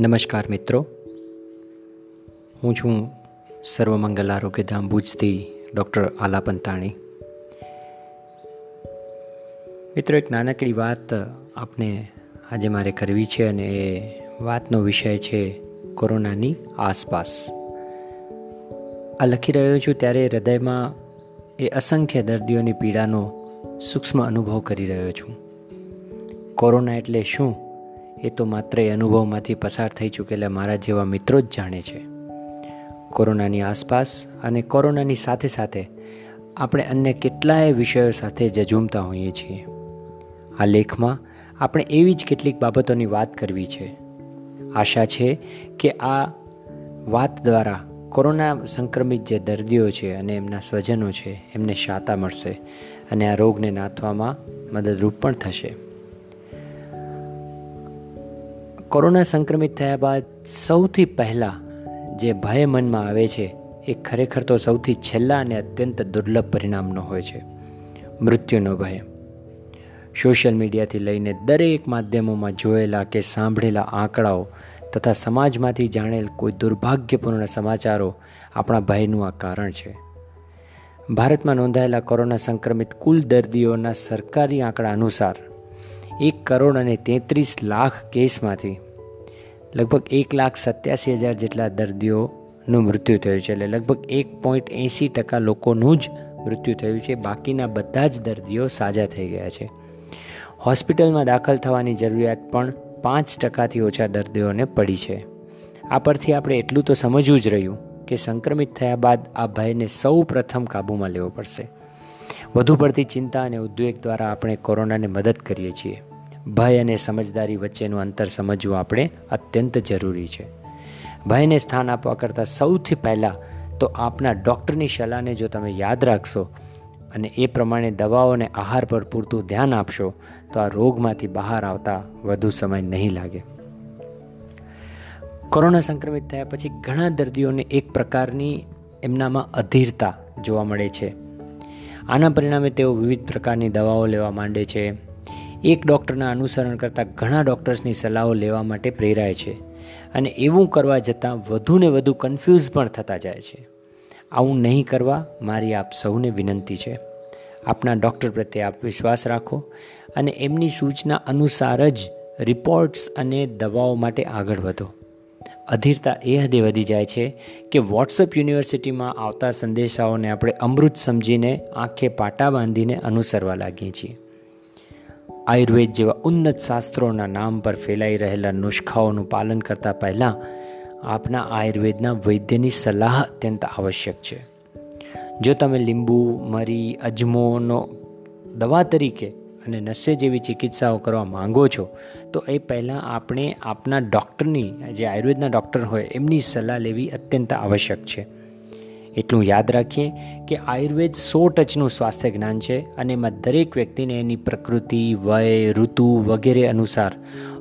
નમસ્કાર મિત્રો. હું છું સર્વમંગલ આરોગ્યધામ ભુજથી ડૉક્ટર આલા પંતાણી. મિત્રો, એક નાનકડી વાત આપને આજે મારે કરવી છે અને એ વાતનો વિષય છે કોરોનાની આસપાસ. આ લખી રહ્યો છું ત્યારે હૃદયમાં એ અસંખ્ય દર્દીઓની પીડાનો સૂક્ષ્મ અનુભવ કરી રહ્યો છું. કોરોના એટલે શું? એ તો માત્ર એ અનુભવમાંથી પસાર થઈ ચૂકેલા મારા જેવા મિત્રો જ જાણે છે. કોરોનાની આસપાસ અને કોરોનાની સાથે સાથે આપણે અન્ય કેટલાય વિષયો સાથે જજુમતા હોઈએ છીએ. આ લેખમાં આપણે એવી જ કેટલીક બાબતોની વાત કરવી છે. આશા છે કે આ વાત દ્વારા કોરોના સંક્રમિત જે દર્દીઓ છે અને એમના સ્વજનો છે, એમને શાતા મળશે અને આ રોગને નાથવામાં મદદરૂપ પણ થશે. કોરોના સંક્રમિત થયા બાદ સૌથી પહેલાં જે ભય મનમાં આવે છે, એ ખરેખર તો સૌથી છેલ્લા અને અત્યંત દુર્લભ પરિણામનો હોય છે, મૃત્યુનો ભય. સોશિયલ મીડિયાથી લઈને દરેક માધ્યમોમાં જોયેલા કે સાંભળેલા આંકડાઓ તથા સમાજમાંથી જાણેલ કોઈ દુર્ભાગ્યપૂર્ણ સમાચારો આપણા ભયનું આ કારણ છે. ભારતમાં નોંધાયેલા કોરોના સંક્રમિત કુલ દર્દીઓના સરકારી આંકડા અનુસાર એક કરોડ અને તેત્રીસ લાખ કેસમાંથી લગભગ એક લાખ સત્યાસી હજાર જેટલા દર્દીઓનું મૃત્યુ થયું છે. એટલે લગભગ એક પોઈન્ટ એંસી ટકા લોકોનું જ મૃત્યુ થયું છે. બાકીના બધા જ દર્દીઓ સાજા થઈ ગયા છે. હોસ્પિટલમાં દાખલ થવાની જરૂરિયાત પણ પાંચ ટકાથી ઓછા દર્દીઓને પડી છે. આ પરથી આપણે એટલું તો સમજવું જ રહ્યું કે સંક્રમિત થયા બાદ આ ભયને સૌ પ્રથમ કાબૂમાં લેવો પડશે. વધુ પડતી ચિંતા અને ઉદ્વેગ દ્વારા આપણે કોરોનાને મદદ કરીએ છીએ. ભય અને સમજદારી વચ્ચેનું અંતર સમજવું આપણે અત્યંત જરૂરી છે. ભયને સ્થાન આપવા કરતાં સૌથી પહેલાં તો આપના ડૉક્ટરની સલાહને જો તમે યાદ રાખશો અને એ પ્રમાણે દવાઓ અને આહાર પર પૂરતું ધ્યાન આપશો, તો આ રોગમાંથી બહાર આવતા વધુ સમય નહીં લાગે. કોરોના સંક્રમિત થયા પછી ઘણા દર્દીઓને એક પ્રકારની એમનામાં અધીરતા જોવા મળે છે. આના પરિણામે તેઓ વિવિધ પ્રકારની દવાઓ લેવા માંડે છે એક ડૉક્ટરના અનુસરણ કરતાં ઘણા ડૉક્ટર્સની સલાહો લેવા માટે પ્રેરાય છે અને એવું કરવા જતાં વધુને વધુ કન્ફ્યુઝ પણ થતા જાય છે. આવું નહીં કરવા મારી આપ સૌને વિનંતી છે. આપના ડૉક્ટર પ્રત્યે આપ વિશ્વાસ રાખો અને એમની સૂચના અનુસાર જ રિપોર્ટ્સ અને દવાઓ માટે આગળ વધો. અધીરતા એ હદે વધી જાય છે કે વોટ્સઅપ યુનિવર્સિટીમાં આવતા સંદેશાઓને આપણે અમૃત સમજીને આંખે પાટા બાંધીને અનુસરવા લાગીએ છીએ. આયુર્વેદ જેવા ઉન્નત શાસ્ત્રોના નામ પર ફેલાઈ રહેલા નુસ્ખાઓનું પાલન કરતાં પહેલાં આપના આયુર્વેદના વૈદ્યની સલાહ અત્યંત આવશ્યક છે. જો તમે લીંબુ, મરી, અજમોનો દવા તરીકે અને નસે જેવી ચિકિત્સાઓ કરવા માંગો છો, તો એ પહેલાં આપણે આપના ડૉક્ટરની, જે આયુર્વેદના ડૉક્ટર હોય, એમની સલાહ લેવી અત્યંત આવશ્યક છે. એટલું યાદ રાખીએ કે આયુર્વેદ સો ટચનું સ્વાસ્થ્ય જ્ઞાન છે અને એમાં દરેક વ્યક્તિને એની પ્રકૃતિ, વય, ઋતુ વગેરે અનુસાર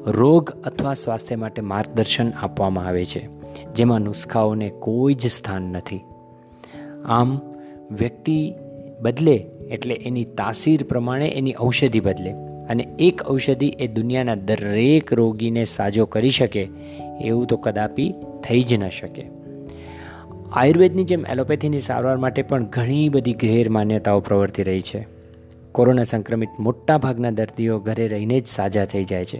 રોગ અથવા સ્વાસ્થ્ય માટે માર્ગદર્શન આપવામાં આવે છે. જેમાં નુસ્ખાઓને કોઈ જ સ્થાન નથી. આમ, વ્યક્તિ બદલે એટલે એની તાસીર પ્રમાણે એની ઔષધિ બદલે અને એક ઔષધિ એ દુનિયાના દરેક રોગીને સાજો કરી શકે, એવું તો કદાપી થઈ જ ન શકે. આયુર્વેદની જેમ એલોપેથીની સારવાર માટે પણ ઘણી બધી ગેરમાન્યતાઓ પ્રવર્તી રહી છે. કોરોના સંક્રમિત મોટાભાગના દર્દીઓ ઘરે રહીને જ સાજા થઈ જાય છે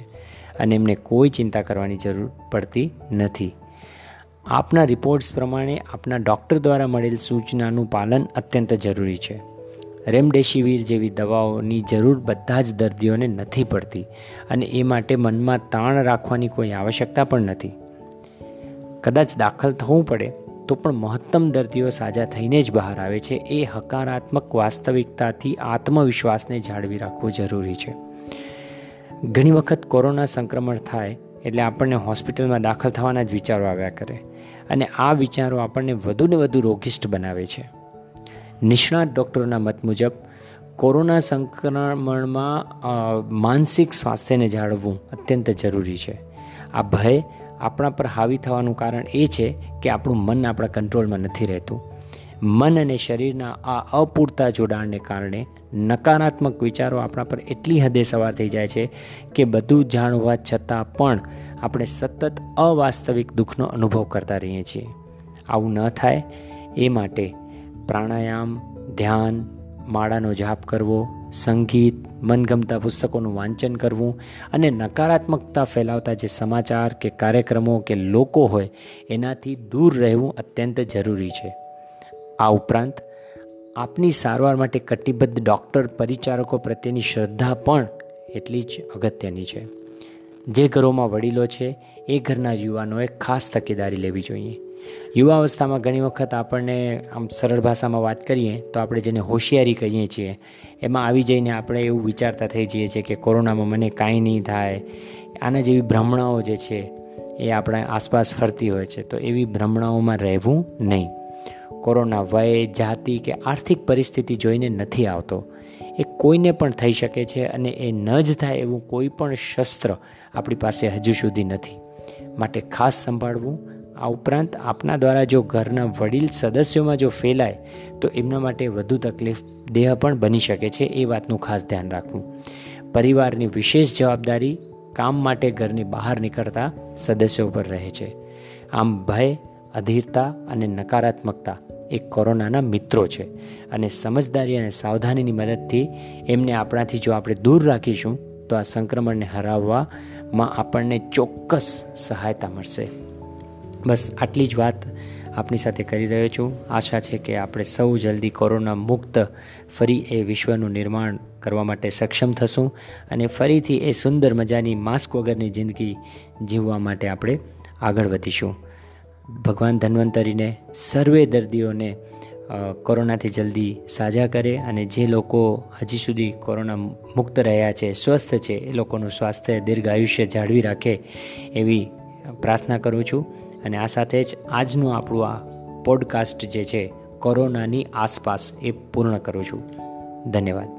અને એમને કોઈ ચિંતા કરવાની જરૂર પડતી નથી. આપના રિપોર્ટ્સ પ્રમાણે આપના ડૉક્ટર દ્વારા મળેલ સૂચનાનું પાલન અત્યંત જરૂરી છે. રેમડેસિવીર જેવી દવાઓની જરૂર બધા જ દર્દીઓને નથી પડતી અને એ માટે મનમાં તાણ રાખવાની કોઈ આવશ્યકતા પણ નથી. કદાચ દાખલ થવું પડે તો પણ મહત્તમ દર્દીઓ સાજા થઈને જ બહાર આવે છે. એ હકારાત્મક વાસ્તવિકતાથી આત્મવિશ્વાસને જાળવી રાખવું જરૂરી છે. ઘણી વખત કોરોના સંક્રમણ થાય એટલે આપણને હોસ્પિટલમાં દાખલ થવાના જ વિચારો આવ્યા કરે અને આ વિચારો આપણને વધુને વધુ રોગિષ્ટ બનાવે છે. નિષ્ણાત ડૉક્ટરોના મત મુજબ, કોરોના સંક્રમણમાં માનસિક સ્વાસ્થ્યને જાળવવું અત્યંત જરૂરી છે. આ ભય આપણા પર હાવી થવાનું કારણ એ છે કે આપણું મન આપણા કંટ્રોલમાં નથી રહેતું. મન અને શરીરના આ અપૂરતા જોડાણને કારણે નકારાત્મક વિચારો આપણા પર એટલી હદે સવાર થઈ જાય છે કે બધું જાણવા છતાં પણ આપણે સતત અવાસ્તવિક દુઃખનો અનુભવ કરતા રહીએ છીએ. આવું ન થાય. એ માટે પ્રાણાયામ, ધ્યાન માળાનો જાપ કરવો, સંગીત, મનગમતા પુસ્તકોનું વાંચન કરવું અને નકારાત્મકતા ફેલાવતા જે સમાચાર કે કાર્યક્રમો કે લોકો હોય એનાથી દૂર રહેવું અત્યંત જરૂરી છે. આ ઉપરાંત, આપની સારવાર માટે કટિબદ્ધ ડૉક્ટર પરિચારકો પ્રત્યેની શ્રદ્ધા પણ એટલી જ અગત્યની છે. જે ઘરોમાં વડીલો છે, એ ઘરના યુવાનોએ ખાસ તકેદારી લેવી જોઈએ. યુવા અવસ્થામાં ઘણી વખત આપણને આમ સરળ ભાષામાં વાત કરીએ તો આપણે જેને હોશિયારી કહીએ છીએ, એમાં આવી જઈને આપણે એવું વિચારતા થઈ જઈએ છીએ કે કોરોનામાં મને કાંઈ નહીં થાય. આના જેવી ભ્રમણાઓ જે છે, એ આપણા આસપાસ ફરતી હોય છે. તો એવી ભ્રમણાઓમાં રહેવું નહીં. કોરોના વય, જાતિ કે આર્થિક પરિસ્થિતિ જોઈને નથી આવતો. એ કોઈને પણ થઈ શકે છે અને એ ન જ થાય એવું કોઈ પણ શસ્ત્ર આપણી પાસે હજુ સુધી નથી. માટે ખાસ સંભાળવું આ ઉપરાંત આપના દ્વારા જો ઘરના વડીલ સદસ્યોમાં જો ફેલાય, તો એમના માટે વધુ તકલીફ દેહ પણ બની શકે છે એ વાતનું ખાસ ધ્યાન રાખવું. પરિવારની વિશેષ જવાબદારી કામ માટે ઘરની બહાર નીકળતા સદસ્યો પર રહે છે. આમ ભય, અધીરતા અને નકારાત્મકતા એ કોરોનાના મિત્રો છે અને સમજદારી અને સાવધાનીની મદદથી એમને આપણાથી જો આપણે દૂર રાખીશું, તો આ સંક્રમણને હરાવવામાં આપણને ચોક્કસ સહાયતા મળશે. બસ આટલી જ વાત આપની સાથે કરી રહ્યો છું. આશા છે કે આપણે સૌ જલ્દી કોરોના મુક્ત ફરી એ વિશ્વનું નિર્માણ કરવા માટે સક્ષમ થશું અને ફરીથી એ સુંદર મજાની માસ્ક વગરની જિંદગી જીવવા માટે આપણે આગળ વધીશું. ભગવાન ધન્વંતરીને સર્વે દર્દીઓને કોરોનાથી જલ્દી સાજા કરે અને જે લોકો હજી સુધી કોરોના મુક્ત રહ્યા છે, સ્વસ્થ છે, એ લોકોનું સ્વાસ્થ્ય, દીર્ઘ આયુષ્ય જાળવી રાખે એવી પ્રાર્થના કરું છું. અને આ સાથે જ આજનું આપણું આ પોડકાસ્ટ જે છે, કોરોનાની આસપાસ એ પૂર્ણ કરું છું. ધન્યવાદ.